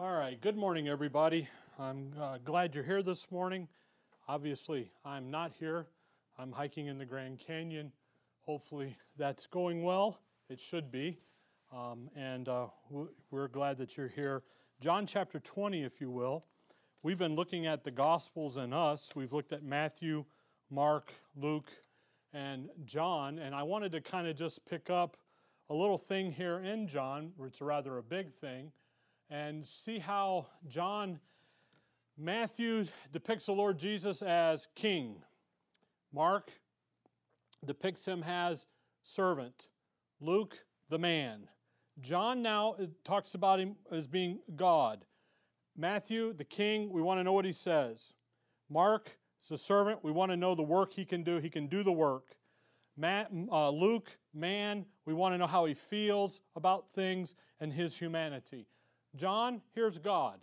All right, good morning, everybody. I'm uh, glad you're here this morning. Obviously, I'm not here. I'm hiking in the Grand Canyon. Hopefully, that's going well. It should be. Um, and uh, we're glad that you're here. John chapter 20, if you will. We've been looking at the Gospels and us. We've looked at Matthew, Mark, Luke, and John. And I wanted to kind of just pick up a little thing here in John, it's rather a big thing, and see how John, Matthew depicts the Lord Jesus as king. Mark depicts him as servant. Luke, the man. John now talks about him as being God. Matthew, the king, we want to know what he says. Mark is a servant. We want to know the work he can do. He can do the work. Matt, uh, Luke, man, we want to know how he feels about things and his humanity. John, here's God.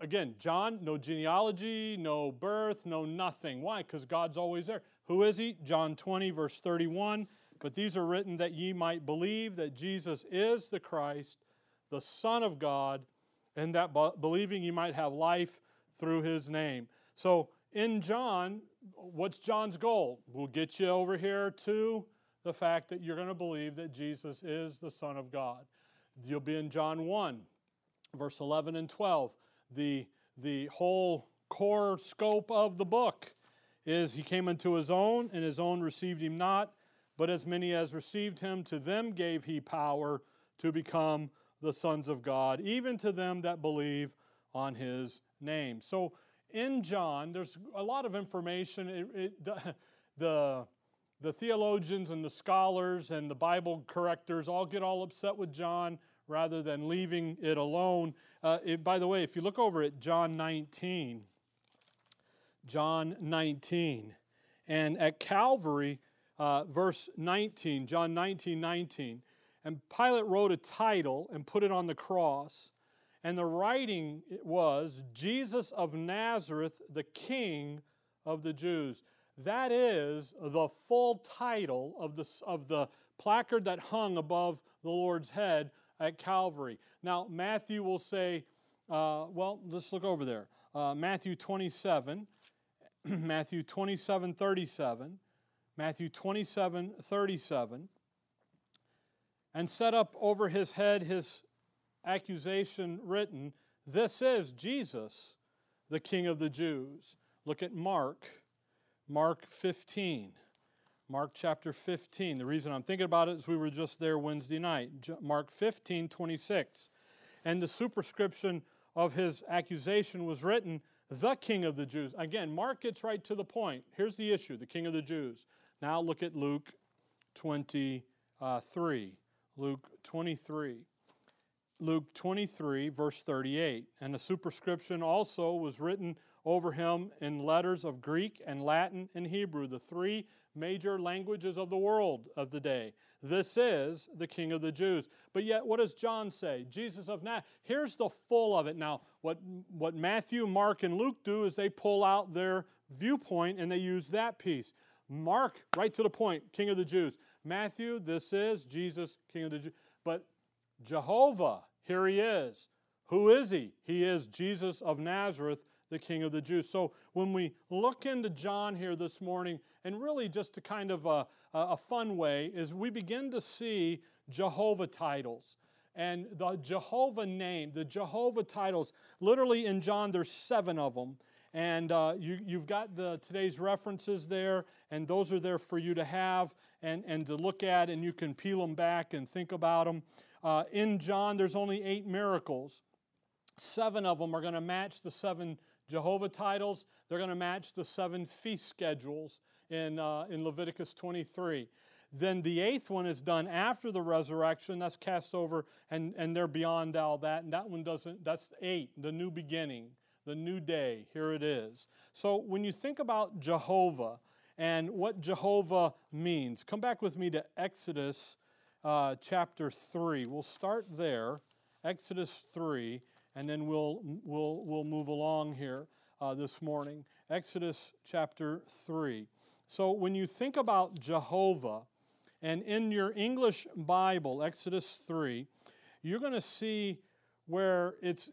Again, John, no genealogy, no birth, no nothing. Why? Because God's always there. Who is he? John 20, verse 31. But these are written that ye might believe that Jesus is the Christ, the Son of God, and that believing ye might have life through his name. So in John, what's John's goal? We'll get you over here to the fact that you're going to believe that Jesus is the Son of God. You'll be in John 1, verse 11 and 12. The, the whole core scope of the book is He came unto His own, and His own received Him not. But as many as received Him, to them gave He power to become the sons of God, even to them that believe on His name. So in John, there's a lot of information. It, it, the, the theologians and the scholars and the Bible correctors all get all upset with John rather than leaving it alone. Uh, it, by the way, if you look over at John 19, John 19, and at Calvary, uh, verse 19, John 19, 19, and Pilate wrote a title and put it on the cross. And the writing was Jesus of Nazareth, the King of the Jews. That is the full title of the, of the placard that hung above the Lord's head at Calvary. Now, Matthew will say, uh, well, let's look over there. Uh, Matthew 27, Matthew 27, 37, Matthew 27, 37, and set up over his head his accusation written, This is Jesus, the King of the Jews. Look at Mark, Mark 15. Mark chapter 15. The reason I'm thinking about it is we were just there Wednesday night. Mark 15, 26. And the superscription of his accusation was written, the King of the Jews. Again, Mark gets right to the point. Here's the issue the King of the Jews. Now look at Luke 23. Luke 23. Luke 23, verse 38. And the superscription also was written over him in letters of Greek and Latin and Hebrew, the three major languages of the world of the day. This is the King of the Jews. But yet, what does John say? Jesus of Nazareth. Here's the full of it. Now, what, what Matthew, Mark, and Luke do is they pull out their viewpoint and they use that piece. Mark, right to the point, King of the Jews. Matthew, this is Jesus, King of the Jews. But Jehovah, here he is. Who is he? He is Jesus of Nazareth, the King of the Jews. So when we look into John here this morning, and really just to kind of a, a fun way, is we begin to see Jehovah titles. And the Jehovah name, the Jehovah titles, literally in John, there's seven of them. And uh, you, you've got the, today's references there, and those are there for you to have and, and to look at, and you can peel them back and think about them. Uh, in John, there's only eight miracles. Seven of them are going to match the seven Jehovah titles. They're going to match the seven feast schedules in, uh, in Leviticus 23. Then the eighth one is done after the resurrection. That's cast over, and, and they're beyond all that. And that one doesn't, that's eight, the new beginning the new day. Here it is. So when you think about Jehovah and what Jehovah means, come back with me to Exodus uh, chapter 3. We'll start there, Exodus 3, and then we'll, we'll, we'll move along here uh, this morning. Exodus chapter 3. So when you think about Jehovah, and in your English Bible, Exodus 3, you're going to see where it's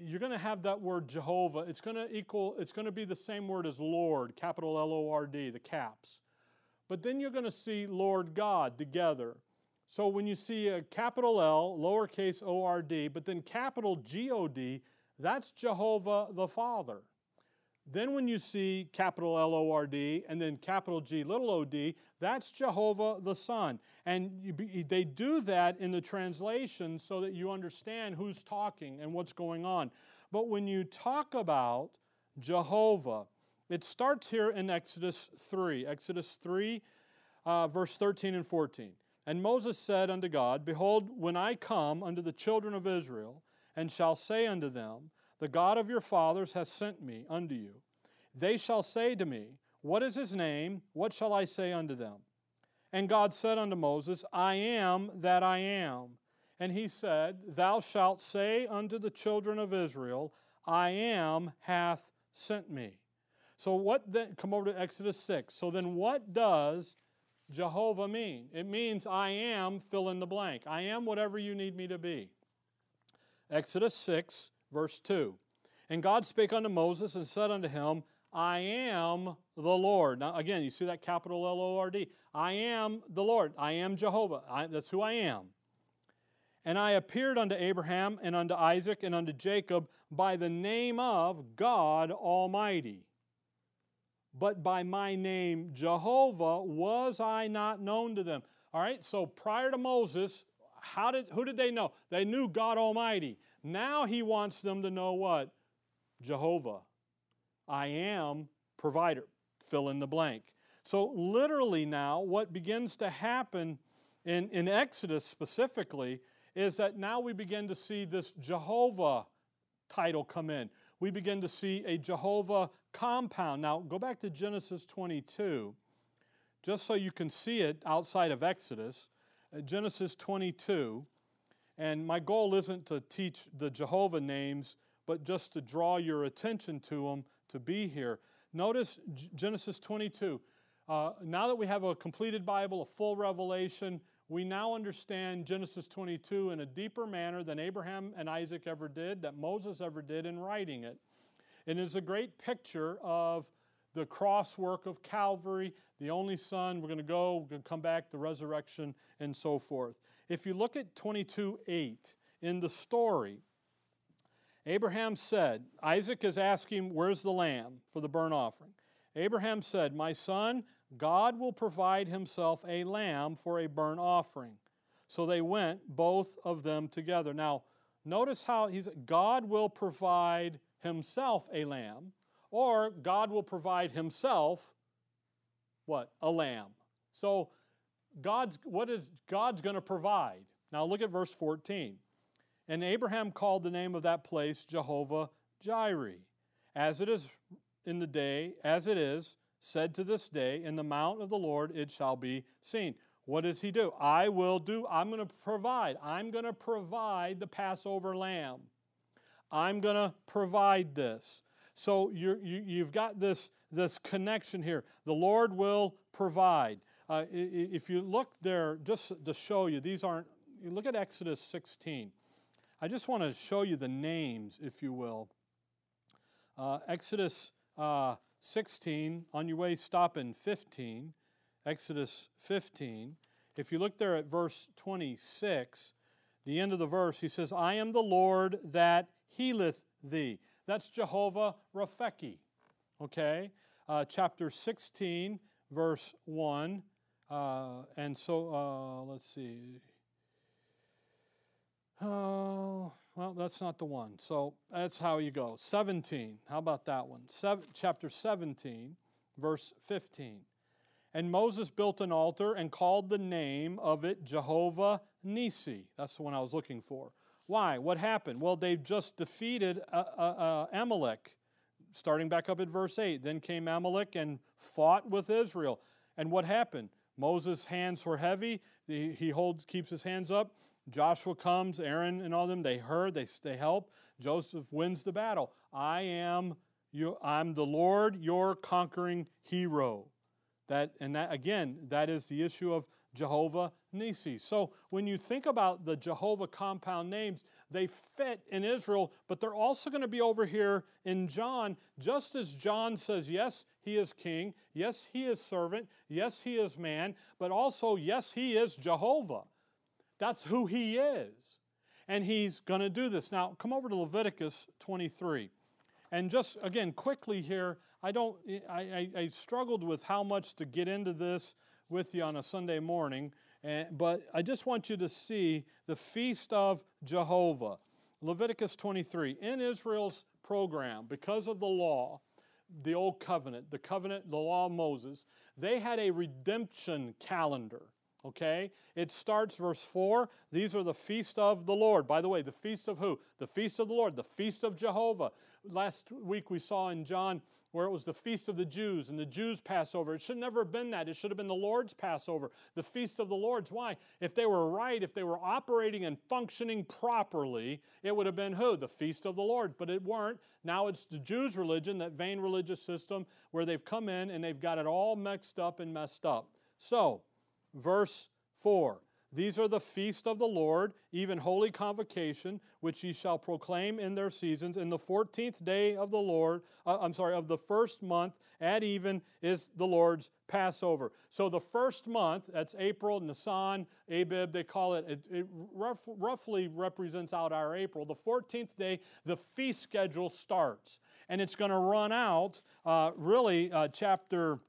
you're going to have that word Jehovah. It's going to equal it's going to be the same word as Lord, capital L O R D, the caps. But then you're going to see Lord God together. So when you see a capital L, lowercase o r d, but then capital G O D, that's Jehovah the Father. Then when you see capital L O R D and then capital G little o d, that's Jehovah the Son. And they do that in the translation so that you understand who's talking and what's going on. But when you talk about Jehovah, it starts here in Exodus 3. Exodus 3, uh, verse 13 and 14. And Moses said unto God, Behold, when I come unto the children of Israel, and shall say unto them, The God of your fathers hath sent me unto you, they shall say to me, What is his name? What shall I say unto them? And God said unto Moses, I am that I am. And he said, Thou shalt say unto the children of Israel, I am hath sent me. So what then come over to Exodus 6. So then what does Jehovah mean? It means I am fill in the blank. I am whatever you need me to be. Exodus 6, verse 2. And God spake unto Moses and said unto him, I am the Lord. Now, again, you see that capital L O R D. I am the Lord. I am Jehovah. I, that's who I am. And I appeared unto Abraham and unto Isaac and unto Jacob by the name of God Almighty. But by my name Jehovah was I not known to them. All right, so prior to Moses, how did, who did they know? They knew God Almighty. Now he wants them to know what? Jehovah. I am provider. Fill in the blank. So, literally, now, what begins to happen in, in Exodus specifically is that now we begin to see this Jehovah title come in. We begin to see a Jehovah compound. Now, go back to Genesis 22, just so you can see it outside of Exodus. Uh, Genesis 22. And my goal isn't to teach the Jehovah names, but just to draw your attention to them to be here. Notice Genesis 22. Uh, now that we have a completed Bible, a full revelation, we now understand Genesis 22 in a deeper manner than Abraham and Isaac ever did, that Moses ever did in writing it. It is a great picture of the cross work of Calvary, the only Son. We're going to go, we're going to come back, the resurrection, and so forth. If you look at 22 8 in the story, Abraham said, Isaac is asking, Where's the lamb for the burnt offering? Abraham said, My son, God will provide himself a lamb for a burnt offering. So they went, both of them together. Now, notice how he's God will provide himself a lamb, or God will provide himself what? A lamb. So God's what is God's going to provide? Now look at verse 14. And Abraham called the name of that place Jehovah Jireh, as it is in the day, as it is said to this day, in the mount of the Lord it shall be seen. What does he do? I will do, I'm going to provide. I'm going to provide the Passover lamb. I'm going to provide this. So you you, have got this, this connection here. The Lord will provide. Uh, if you look there, just to show you, these aren't, you look at Exodus 16. I just want to show you the names, if you will. Uh, Exodus uh, 16, on your way, stop in 15. Exodus 15. If you look there at verse 26, the end of the verse, he says, I am the Lord that healeth thee. That's Jehovah Rapheki. Okay? Uh, chapter 16, verse 1. Uh, and so, uh, let's see. Oh, well, that's not the one. So that's how you go. 17. How about that one? Seven, chapter 17, verse 15. And Moses built an altar and called the name of it Jehovah Nisi. That's the one I was looking for. Why? What happened? Well, they've just defeated uh, uh, uh, Amalek, starting back up at verse 8. Then came Amalek and fought with Israel. And what happened? Moses' hands were heavy. He holds, keeps his hands up. Joshua comes, Aaron and all them, they heard, they, they help. Joseph wins the battle. I am you, I'm the Lord, your conquering hero. That and that again, that is the issue of Jehovah Nisi. So when you think about the Jehovah compound names, they fit in Israel, but they're also going to be over here in John, just as John says, yes, he is king, yes, he is servant, yes, he is man, but also, yes, he is Jehovah. That's who he is. And he's going to do this. Now, come over to Leviticus 23. And just again, quickly here, I don't, I, I, I struggled with how much to get into this with you on a Sunday morning, and, but I just want you to see the feast of Jehovah. Leviticus 23. In Israel's program, because of the law, the old covenant, the covenant, the law of Moses, they had a redemption calendar. Okay? It starts verse 4. These are the feast of the Lord. By the way, the feast of who? The feast of the Lord, the feast of Jehovah. Last week we saw in John where it was the feast of the Jews and the Jews' Passover. It should never have been that. It should have been the Lord's Passover, the feast of the Lord's. Why? If they were right, if they were operating and functioning properly, it would have been who? The feast of the Lord. But it weren't. Now it's the Jews' religion, that vain religious system, where they've come in and they've got it all mixed up and messed up. So, verse 4 these are the feast of the Lord, even holy convocation, which ye shall proclaim in their seasons. In the fourteenth day of the Lord, uh, I'm sorry, of the first month at even is the Lord's Passover. So the first month, that's April, Nisan, Abib, they call it, it, it rough, roughly represents out our April. The 14th day, the feast schedule starts. And it's going to run out, uh, really, uh, chapter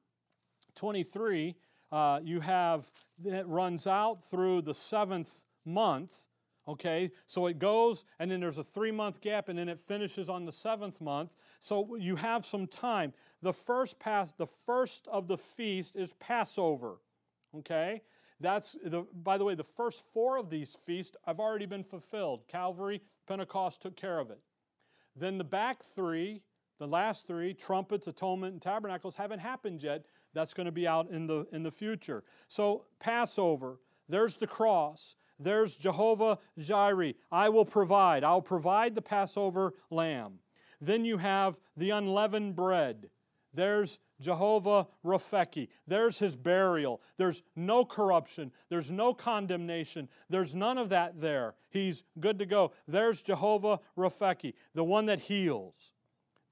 23 uh, you have that runs out through the seventh month. Okay, so it goes and then there's a three month gap and then it finishes on the seventh month. So you have some time. The first pass, the first of the feast is Passover. Okay, that's the. By the way, the first four of these feasts have already been fulfilled. Calvary, Pentecost took care of it. Then the back three, the last three, trumpets, atonement, and tabernacles, haven't happened yet. That's going to be out in the, in the future. So, Passover, there's the cross. There's Jehovah Jireh. I will provide. I'll provide the Passover lamb. Then you have the unleavened bread. There's Jehovah Rapheki. There's his burial. There's no corruption. There's no condemnation. There's none of that there. He's good to go. There's Jehovah Rapheki, the one that heals.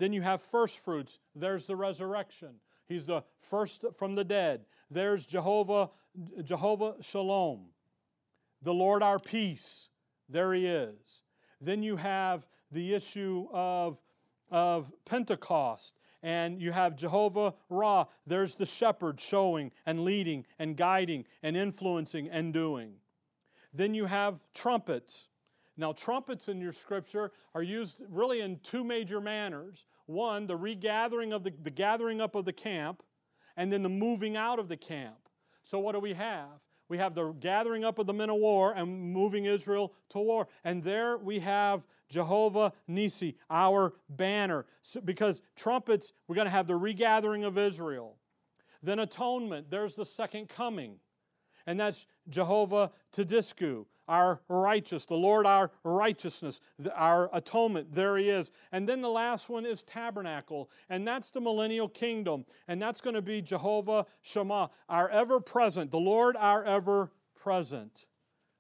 Then you have first fruits. There's the resurrection. He's the first from the dead. There's Jehovah, Jehovah Shalom, the Lord our peace. There he is. Then you have the issue of, of Pentecost, and you have Jehovah Ra. There's the shepherd showing and leading and guiding and influencing and doing. Then you have trumpets. Now, trumpets in your scripture are used really in two major manners. One, the regathering of the, the gathering up of the camp, and then the moving out of the camp. So, what do we have? We have the gathering up of the men of war and moving Israel to war. And there we have Jehovah Nisi, our banner. So, because trumpets, we're going to have the regathering of Israel. Then atonement, there's the second coming. And that's Jehovah Tsidkenu, our righteous, the Lord our righteousness, our atonement. There he is. And then the last one is tabernacle, and that's the millennial kingdom. And that's going to be Jehovah Shammah, our ever present, the Lord our ever present.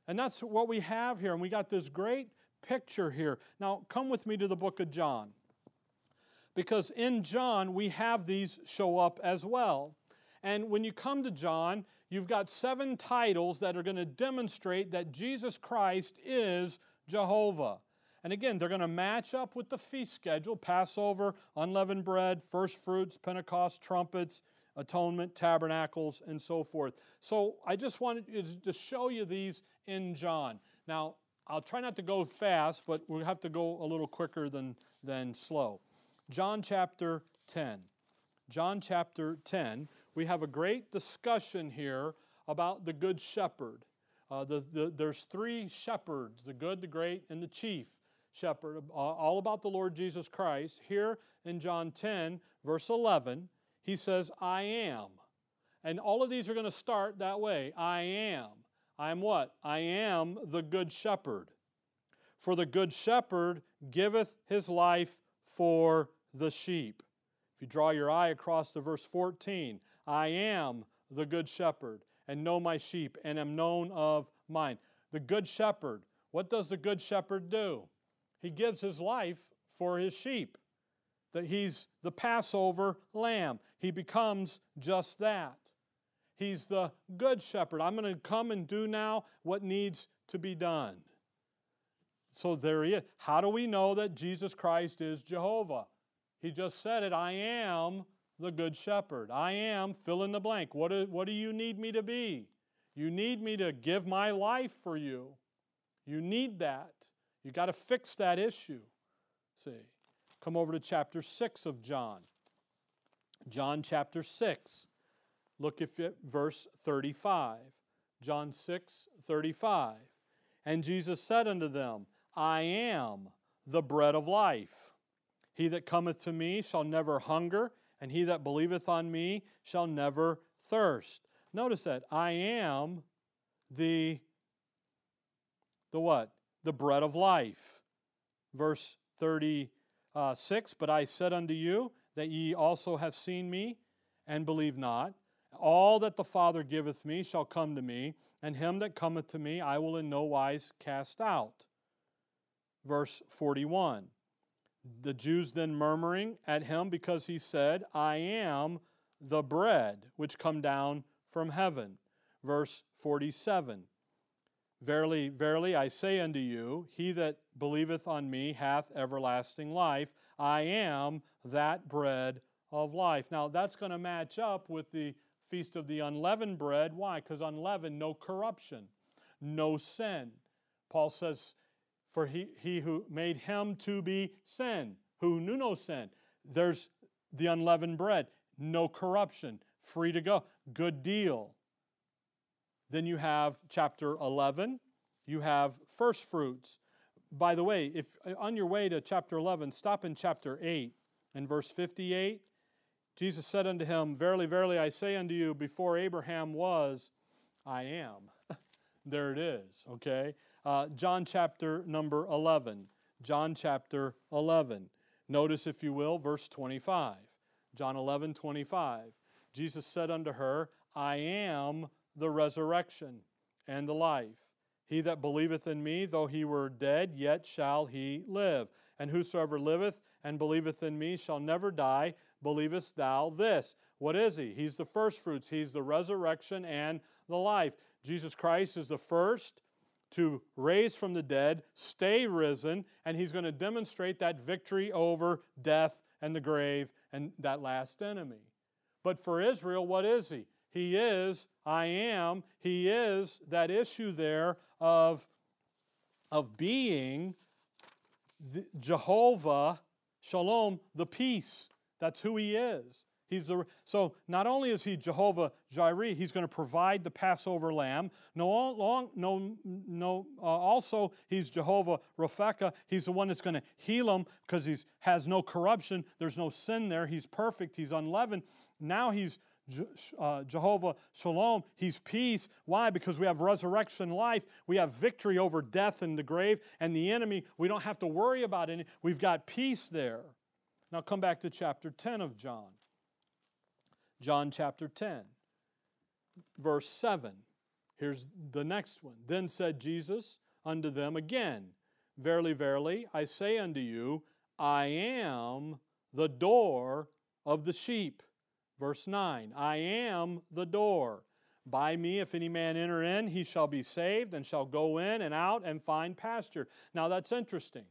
And that's what we have here. And we got this great picture here. Now, come with me to the book of John. Because in John, we have these show up as well. And when you come to John, you've got seven titles that are going to demonstrate that Jesus Christ is Jehovah. And again, they're going to match up with the feast schedule Passover, unleavened bread, first fruits, Pentecost, trumpets, atonement, tabernacles, and so forth. So I just wanted to show you these in John. Now, I'll try not to go fast, but we'll have to go a little quicker than, than slow. John chapter 10. John chapter 10 we have a great discussion here about the Good Shepherd. Uh, the, the, there's three shepherds the good, the great, and the chief shepherd, uh, all about the Lord Jesus Christ. Here in John 10, verse 11, he says, I am. And all of these are going to start that way I am. I am what? I am the good shepherd. For the good shepherd giveth his life for the sheep. If you draw your eye across to verse 14, I am the good shepherd. and know my sheep, and am known of mine. The good shepherd, what does the good shepherd do? He gives his life for his sheep. That he's the Passover lamb. He becomes just that. He's the good shepherd. I'm going to come and do now what needs to be done. So there he is. How do we know that Jesus Christ is Jehovah? He just said it I am the good shepherd. I am fill in the blank. What do, what do you need me to be? You need me to give my life for you. You need that. You got to fix that issue. See, come over to chapter 6 of John. John chapter 6. Look at verse 35. John 6 35. And Jesus said unto them, I am the bread of life. He that cometh to me shall never hunger, and he that believeth on me shall never thirst. Notice that I am the the what? The bread of life. Verse 36, but I said unto you that ye also have seen me and believe not. All that the Father giveth me shall come to me, and him that cometh to me I will in no wise cast out. Verse 41. The Jews then murmuring at him because he said, I am the bread which come down from heaven. Verse 47. Verily, verily, I say unto you, he that believeth on me hath everlasting life. I am that bread of life. Now, that's going to match up with the feast of the unleavened bread. Why? Because unleavened, no corruption, no sin. Paul says, For he, he who made him to be sin, who knew no sin. There's the unleavened bread, no corruption, free to go, good deal. Then you have chapter 11, you have first fruits. By the way, if on your way to chapter 11, stop in chapter 8 and verse 58 Jesus said unto him, Verily, verily, I say unto you, before Abraham was, I am. there it is, okay? Uh, John chapter number 11. John chapter 11. Notice, if you will, verse 25. John 11, 25. Jesus said unto her, I am the resurrection and the life. He that believeth in me, though he were dead, yet shall he live. And whosoever liveth and believeth in me shall never die. Believest thou this? What is he? He's the first fruits. He's the resurrection and the life. Jesus Christ is the first to raise from the dead, stay risen, and he's going to demonstrate that victory over death and the grave and that last enemy. But for Israel, what is he? He is, I am, he is that issue there of, of being Jehovah Shalom, the peace. That's who he is. He's the, so not only is he Jehovah Jireh, he's going to provide the Passover lamb. No, long, no, no. Uh, also, he's Jehovah Ropheka. He's the one that's going to heal him because he has no corruption. There's no sin there. He's perfect. He's unleavened. Now he's uh, Jehovah Shalom. He's peace. Why? Because we have resurrection life. We have victory over death and the grave and the enemy. We don't have to worry about any. We've got peace there. Now come back to chapter 10 of John. John chapter 10, verse 7. Here's the next one. Then said Jesus unto them again, Verily, verily, I say unto you, I am the door of the sheep. Verse 9 I am the door. By me, if any man enter in, he shall be saved and shall go in and out and find pasture. Now that's interesting.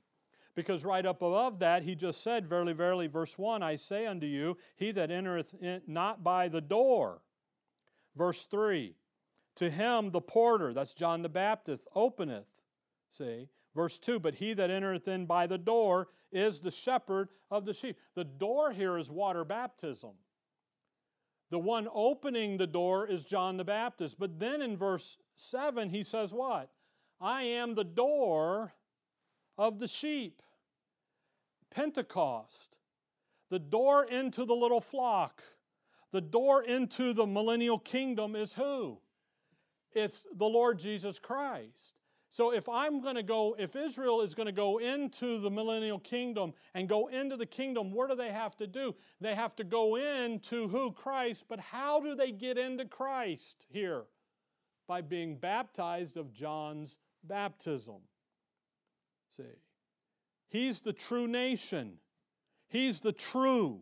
Because right up above that, he just said, Verily, verily, verse 1, I say unto you, he that entereth not by the door. Verse 3, to him the porter, that's John the Baptist, openeth. See? Verse 2, but he that entereth in by the door is the shepherd of the sheep. The door here is water baptism. The one opening the door is John the Baptist. But then in verse 7, he says, What? I am the door of the sheep. Pentecost, the door into the little flock, the door into the millennial kingdom is who? It's the Lord Jesus Christ. So if I'm going to go, if Israel is going to go into the millennial kingdom and go into the kingdom, what do they have to do? They have to go into who? Christ. But how do they get into Christ here? by being baptized of John's baptism. See, he's the true nation. He's the true.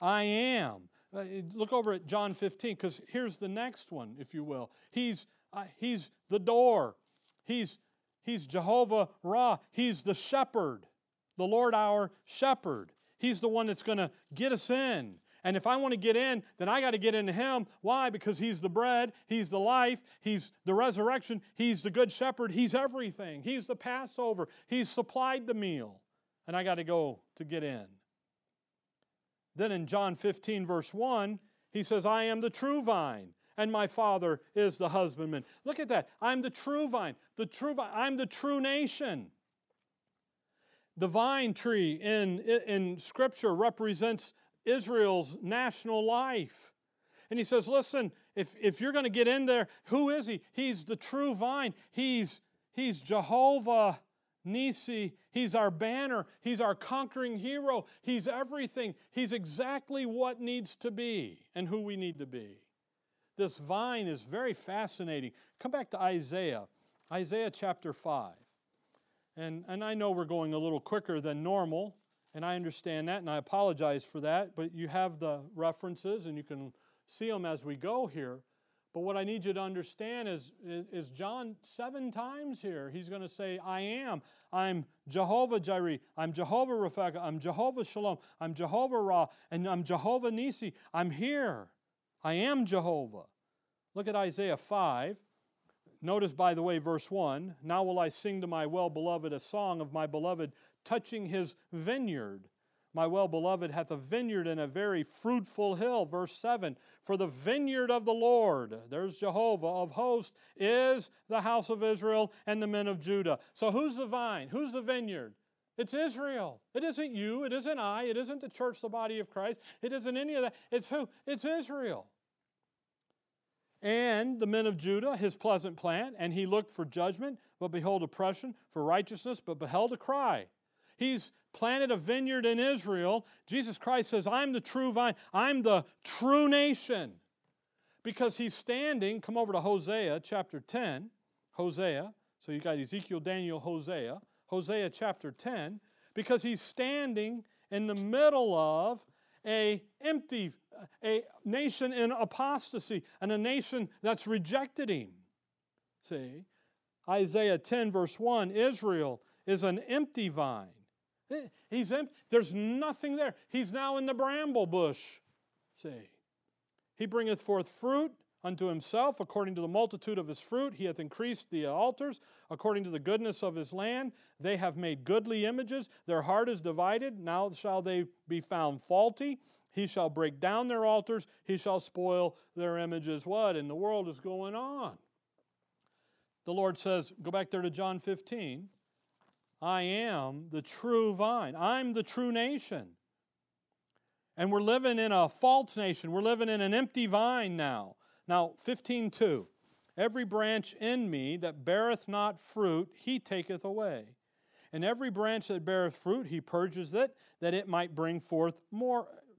I am. Uh, look over at John 15, because here's the next one, if you will. He's, uh, he's the door. He's, he's Jehovah Ra. He's the shepherd, the Lord our shepherd. He's the one that's going to get us in. And if I want to get in, then I got to get into Him. Why? Because He's the bread, He's the life, He's the resurrection, He's the good shepherd, He's everything. He's the Passover, He's supplied the meal. And I got to go to get in. Then in John 15, verse 1, He says, I am the true vine. And my father is the husbandman. Look at that. I'm the true vine. The true vine. I'm the true nation. The vine tree in, in Scripture represents Israel's national life. And he says, Listen, if, if you're going to get in there, who is he? He's the true vine. He's, he's Jehovah Nisi. He's our banner. He's our conquering hero. He's everything. He's exactly what needs to be and who we need to be. This vine is very fascinating. Come back to Isaiah, Isaiah chapter 5. And, and I know we're going a little quicker than normal, and I understand that, and I apologize for that, but you have the references and you can see them as we go here. But what I need you to understand is, is, is John seven times here, he's going to say, I am. I'm Jehovah Jireh. I'm Jehovah Rapha. I'm Jehovah Shalom. I'm Jehovah Ra. And I'm Jehovah Nisi. I'm here. I am Jehovah. Look at Isaiah 5. Notice, by the way, verse 1 Now will I sing to my well beloved a song of my beloved touching his vineyard. My well beloved hath a vineyard in a very fruitful hill. Verse 7 For the vineyard of the Lord, there's Jehovah of hosts, is the house of Israel and the men of Judah. So who's the vine? Who's the vineyard? It's Israel. It isn't you. It isn't I. It isn't the church, the body of Christ. It isn't any of that. It's who? It's Israel and the men of Judah, his pleasant plant, and he looked for judgment, but behold oppression, for righteousness, but beheld a cry. He's planted a vineyard in Israel. Jesus Christ says, I'm the true vine, I'm the true nation. Because he's standing, come over to Hosea chapter 10. Hosea, so you got Ezekiel, Daniel, Hosea. Hosea chapter 10, because he's standing in the middle of a empty a nation in apostasy and a nation that's rejected him. See, Isaiah 10, verse 1 Israel is an empty vine. Eh, he's empty. There's nothing there. He's now in the bramble bush. See, he bringeth forth fruit unto himself according to the multitude of his fruit. He hath increased the altars according to the goodness of his land. They have made goodly images. Their heart is divided. Now shall they be found faulty. He shall break down their altars, he shall spoil their images. What in the world is going on? The Lord says, go back there to John 15. I am the true vine. I'm the true nation. And we're living in a false nation. We're living in an empty vine now. Now, 15:2. Every branch in me that beareth not fruit, he taketh away. And every branch that beareth fruit, he purges it, that it might bring forth more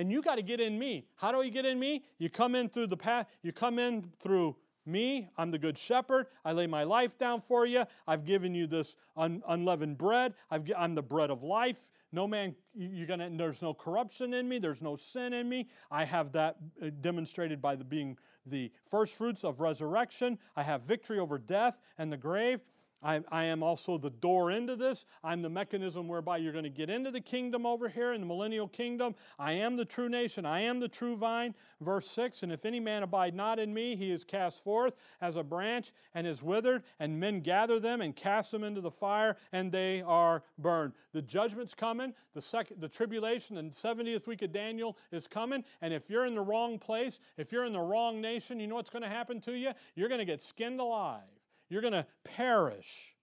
and you got to get in me. How do you get in me? You come in through the path, you come in through me. I'm the good shepherd. I lay my life down for you. I've given you this un- unleavened bread. i am the bread of life. No man, you're gonna. There's no corruption in me. There's no sin in me. I have that uh, demonstrated by the being the first fruits of resurrection. I have victory over death and the grave. I, I, am also the door into this. I'm the mechanism whereby you're going to get into the kingdom over here in the millennial kingdom. I am the true nation. I am the true vine. Verse 6 And if any man abide not in me, he is cast forth as a branch and is withered, and men gather them and cast them into the fire, and they are burned. The judgment's coming. The, second, the tribulation and 70th week of Daniel is coming. And if you're in the wrong place, if you're in the wrong nation, you know what's going to happen to you? You're going to get skinned alive you're going to perish.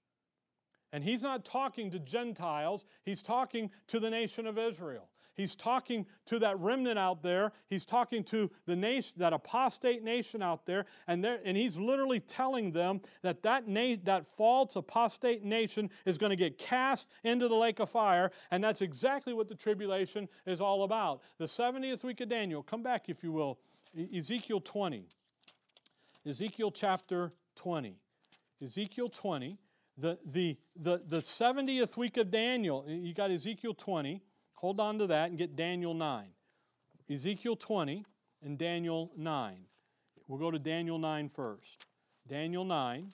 And he's not talking to Gentiles, he's talking to the nation of Israel. He's talking to that remnant out there. He's talking to the nation, that apostate nation out there, and and he's literally telling them that that, na- that false apostate nation is going to get cast into the lake of fire, and that's exactly what the tribulation is all about. The 70th week of Daniel. Come back, if you will. Ezekiel 20. Ezekiel chapter 20. Ezekiel 20, the, the, the, the 70th week of Daniel. You got Ezekiel 20. Hold on to that and get Daniel 9. Ezekiel 20 and Daniel 9. We'll go to Daniel 9 first. Daniel 9.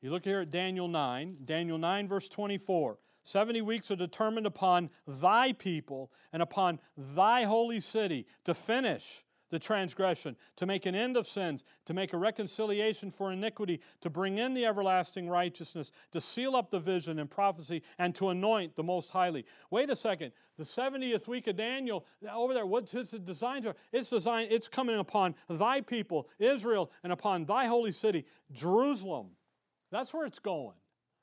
You look here at Daniel 9. Daniel 9, verse 24. 70 weeks are determined upon thy people and upon thy holy city to finish the transgression, to make an end of sins, to make a reconciliation for iniquity, to bring in the everlasting righteousness, to seal up the vision and prophecy, and to anoint the most highly. Wait a second. The 70th week of Daniel, over there, what's it designed for? It's designed, it's coming upon thy people, Israel, and upon thy holy city, Jerusalem. That's where it's going.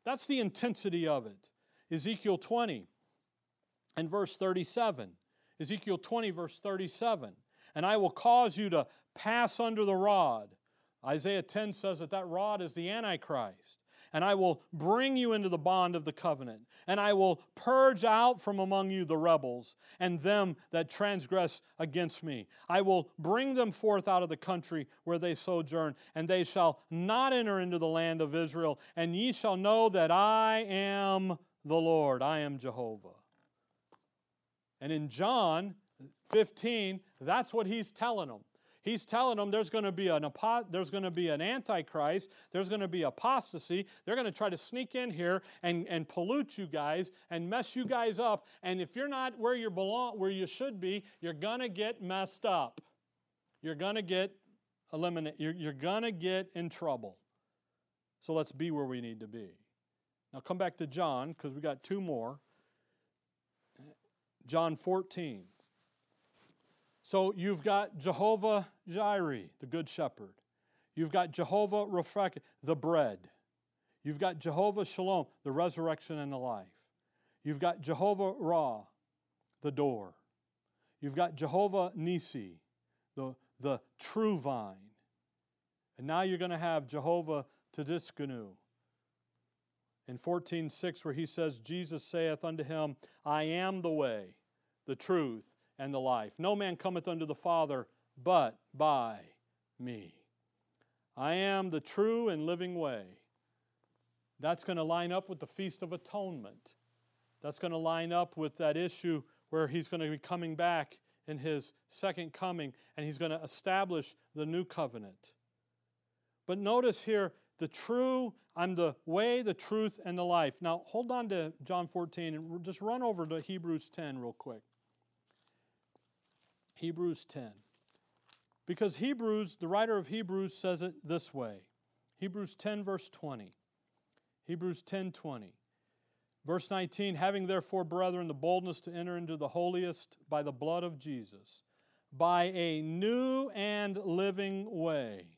That's the intensity of it. Ezekiel 20 and verse 37. Ezekiel 20, verse 37 and I will cause you to pass under the rod. Isaiah 10 says that that rod is the Antichrist. And I will bring you into the bond of the covenant, and I will purge out from among you the rebels and them that transgress against me. I will bring them forth out of the country where they sojourn, and they shall not enter into the land of Israel. And ye shall know that I am the Lord, I am Jehovah. And in John, 15, that's what he's telling them. He's telling them there's going to be an there's going to be an antichrist, there's going to be apostasy. They're going to try to sneak in here and, and pollute you guys and mess you guys up. And if you're not where you belong, where you should be, you're going to get messed up. You're going to get eliminated. You're, you're going to get in trouble. So let's be where we need to be. Now come back to John because we got two more. John 14. So you've got Jehovah Jireh, the good shepherd. You've got Jehovah Rapha, the bread. You've got Jehovah Shalom, the resurrection and the life. You've got Jehovah Ra, the door. You've got Jehovah Nisi, the, the true vine. And now you're going to have Jehovah Tsidkenu. In 14:6, where he says, Jesus saith unto him, I am the way, the truth, and the life. No man cometh unto the Father but by me. I am the true and living way. That's going to line up with the Feast of Atonement. That's going to line up with that issue where he's going to be coming back in his second coming and he's going to establish the new covenant. But notice here the true, I'm the way, the truth, and the life. Now hold on to John 14 and just run over to Hebrews 10 real quick. Hebrews 10. Because Hebrews, the writer of Hebrews says it this way. Hebrews 10 verse 20. Hebrews 10 20. Verse 19, having therefore, brethren, the boldness to enter into the holiest by the blood of Jesus, by a new and living way,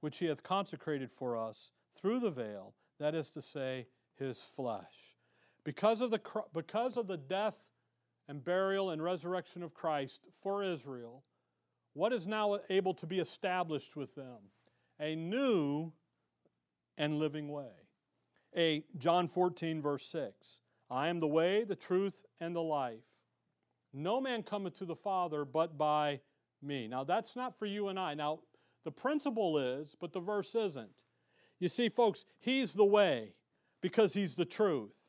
which he hath consecrated for us through the veil, that is to say, his flesh. Because of the, because of the death and burial and resurrection of Christ for Israel, what is now able to be established with them? A new and living way. A John 14 verse 6. I am the way, the truth and the life. No man cometh to the Father but by me. Now that's not for you and I. Now the principle is, but the verse isn't. You see folks, he's the way because he's the truth.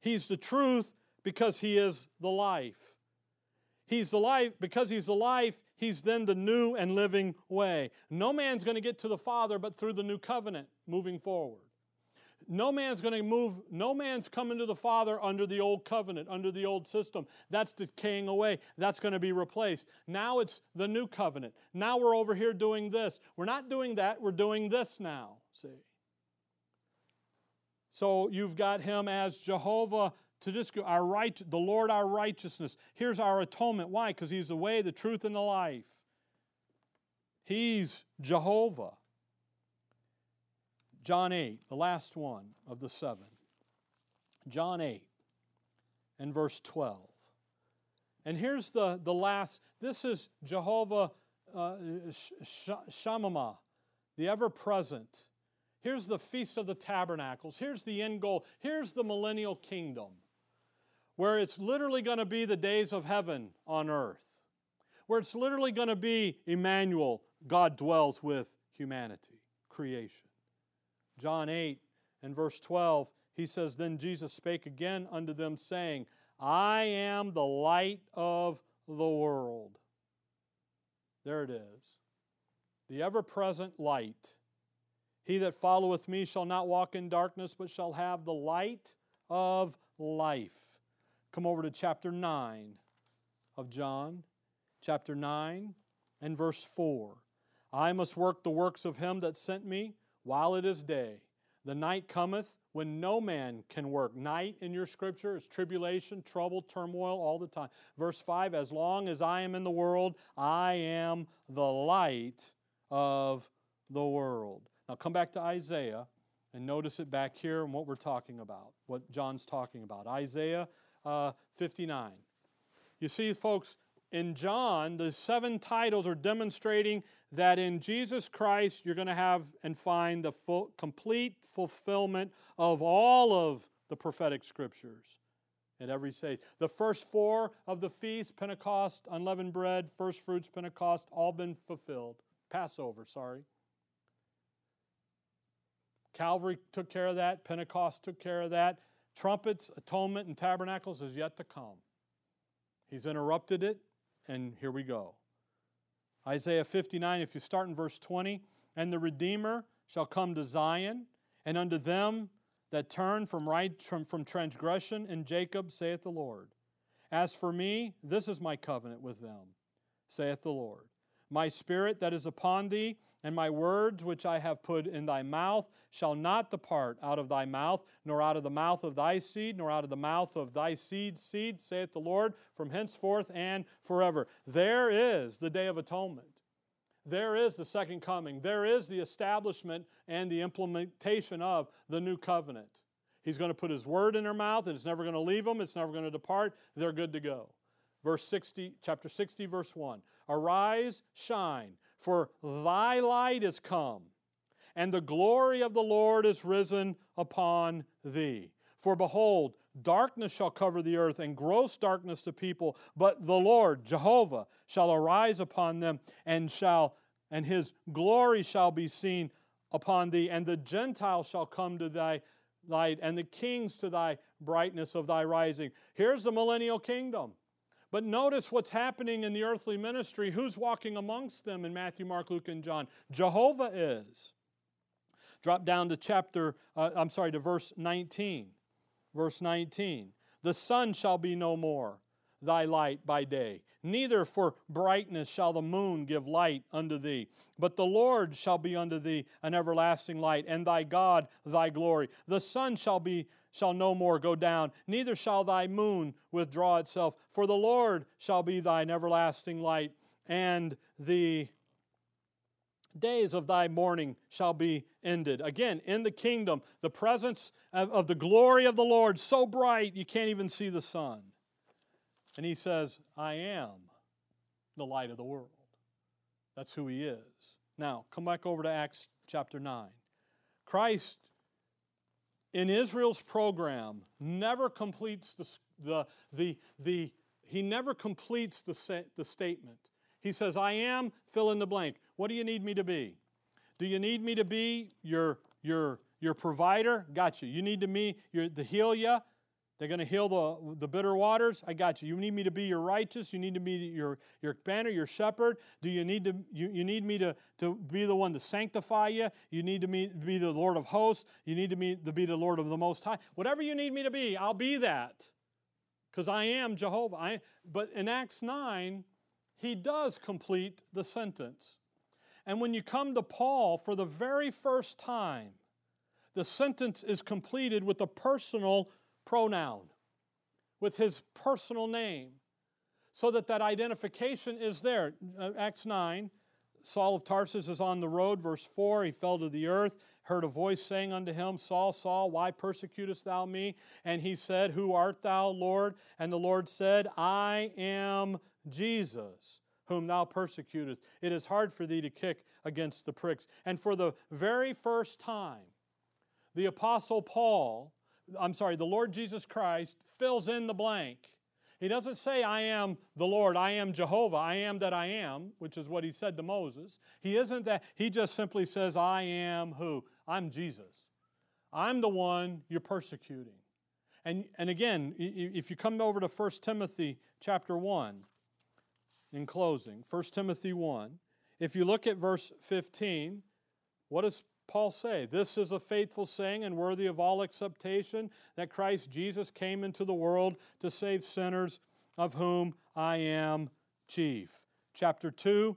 He's the truth because he is the life. He's the life, because he's the life, he's then the new and living way. No man's going to get to the Father but through the new covenant moving forward. No man's going to move, no man's coming to the Father under the old covenant, under the old system. That's decaying away. That's going to be replaced. Now it's the new covenant. Now we're over here doing this. We're not doing that, we're doing this now. See? So you've got him as Jehovah to just our right, the Lord our righteousness. Here's our atonement. Why? Because he's the way, the truth, and the life. He's Jehovah. John 8, the last one of the seven. John 8 and verse 12. And here's the, the last this is Jehovah uh, Shammah, the ever present. Here's the Feast of the Tabernacles. Here's the end goal. Here's the millennial kingdom, where it's literally going to be the days of heaven on earth, where it's literally going to be Emmanuel, God dwells with humanity, creation. John 8 and verse 12, he says, Then Jesus spake again unto them, saying, I am the light of the world. There it is. The ever present light. He that followeth me shall not walk in darkness, but shall have the light of life. Come over to chapter 9 of John, chapter 9 and verse 4. I must work the works of him that sent me while it is day. The night cometh when no man can work. Night in your scripture is tribulation, trouble, turmoil all the time. Verse 5 As long as I am in the world, I am the light of the world. Now come back to Isaiah and notice it back here and what we're talking about, what John's talking about. Isaiah uh, 59. You see, folks, in John, the seven titles are demonstrating that in Jesus Christ you're going to have and find the full, complete fulfillment of all of the prophetic scriptures at every stage. The first four of the feast, Pentecost, unleavened bread, first fruits, Pentecost, all been fulfilled. Passover, sorry. Calvary took care of that. Pentecost took care of that. Trumpets, atonement, and tabernacles is yet to come. He's interrupted it, and here we go. Isaiah 59, if you start in verse 20, and the Redeemer shall come to Zion, and unto them that turn from right from, from transgression in Jacob, saith the Lord. As for me, this is my covenant with them, saith the Lord. My spirit that is upon thee, and my words which I have put in thy mouth shall not depart out of thy mouth, nor out of the mouth of thy seed, nor out of the mouth of thy seed's seed, saith the Lord, from henceforth and forever. There is the day of atonement. There is the second coming. There is the establishment and the implementation of the new covenant. He's going to put his word in their mouth, and it's never going to leave them, it's never going to depart. They're good to go. Verse 60, chapter 60, verse 1. Arise, shine, for thy light is come, and the glory of the Lord is risen upon thee. For behold, darkness shall cover the earth, and gross darkness the people, but the Lord, Jehovah, shall arise upon them, and shall and his glory shall be seen upon thee, and the Gentiles shall come to thy light, and the kings to thy brightness of thy rising. Here's the millennial kingdom. But notice what's happening in the earthly ministry. Who's walking amongst them in Matthew, Mark, Luke, and John? Jehovah is. Drop down to chapter, uh, I'm sorry, to verse 19. Verse 19. The sun shall be no more thy light by day, neither for brightness shall the moon give light unto thee. But the Lord shall be unto thee an everlasting light, and thy God thy glory. The sun shall be shall no more go down, neither shall thy moon withdraw itself, for the Lord shall be thine everlasting light, and the days of thy mourning shall be ended. Again, in the kingdom, the presence of, of, the glory of the Lord so bright you can't even see the sun. And he says, I am the light of the world. That's who he is. Now, come back over to Acts chapter 9. Christ in Israel's program never completes the, the, the, the he never completes the, the statement. He says, I am, fill in the blank. What do you need me to be? Do you need me to be your, your, your provider? Got you. You need to me your, to heal you? They're going to heal the, the bitter waters. I got you. You need me to be your righteous. You need to be your, your banner, your shepherd. Do you need to you, you need me to, to be the one to sanctify you? You need to be, be the Lord of hosts. You need to be, to be the Lord of the Most High. Whatever you need me to be, I'll be that. Because I am Jehovah. I, but in Acts 9, he does complete the sentence. And when you come to Paul for the very first time, the sentence is completed with a personal pronoun, with his personal name, so that that identification is there. Uh, Acts 9, Saul of Tarsus is on the road, verse 4, he fell to the earth, heard a voice saying unto him, Saul, Saul, why persecutest thou me? And he said, Who art thou, Lord? And the Lord said, I am Jesus whom thou persecutest. It is hard for thee to kick against the pricks. And for the very first time, the Apostle Paul I'm sorry, the Lord Jesus Christ fills in the blank. He doesn't say, I am the Lord, I am Jehovah, I am that I am, which is what he said to Moses. He isn't that, he just simply says, I am who? I'm Jesus. I'm the one you're persecuting. And, and again, if you come over to 1 Timothy chapter 1, in closing, 1 Timothy 1, if you look at verse 15, what does Paul say, This is a faithful saying and worthy of all acceptation that Christ Jesus came into the world to save sinners, of whom I am chief. Chapter 2,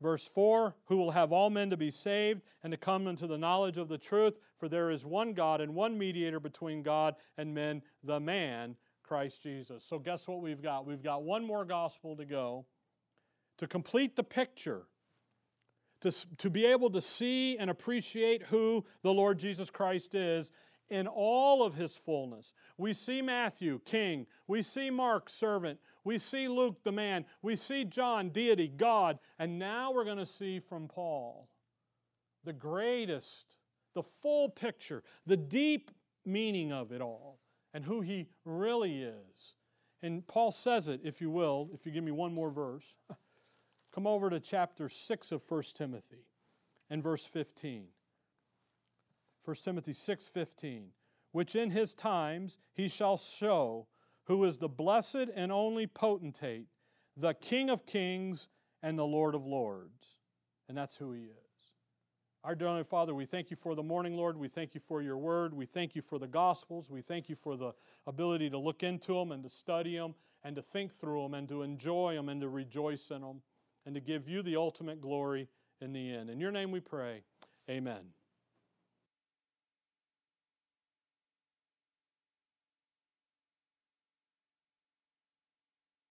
verse 4 Who will have all men to be saved and to come into the knowledge of the truth, for there is one God and one mediator between God and men, the man, Christ Jesus. So, guess what we've got? We've got one more gospel to go to complete the picture to, to be able to see and appreciate who the Lord Jesus Christ is in all of his fullness. We see Matthew, king. We see Mark, servant. We see Luke, the man. We see John, deity, God. And now we're going to see from Paul the greatest, the full picture, the deep meaning of it all, and who he really is. And Paul says it, if you will, if you give me one more verse. Come over to chapter 6 of 1 Timothy and verse 15. 1 Timothy 6:15, which in his times he shall show who is the blessed and only potentate, the King of kings and the Lord of lords. And that's who he is. Our dear Father, we thank you for the morning, Lord. We thank you for your word. We thank you for the gospels. We thank you for the ability to look into them and to study them and to think through them and to enjoy them and to rejoice in them and to give you the ultimate glory in the end. In your name we pray. Amen.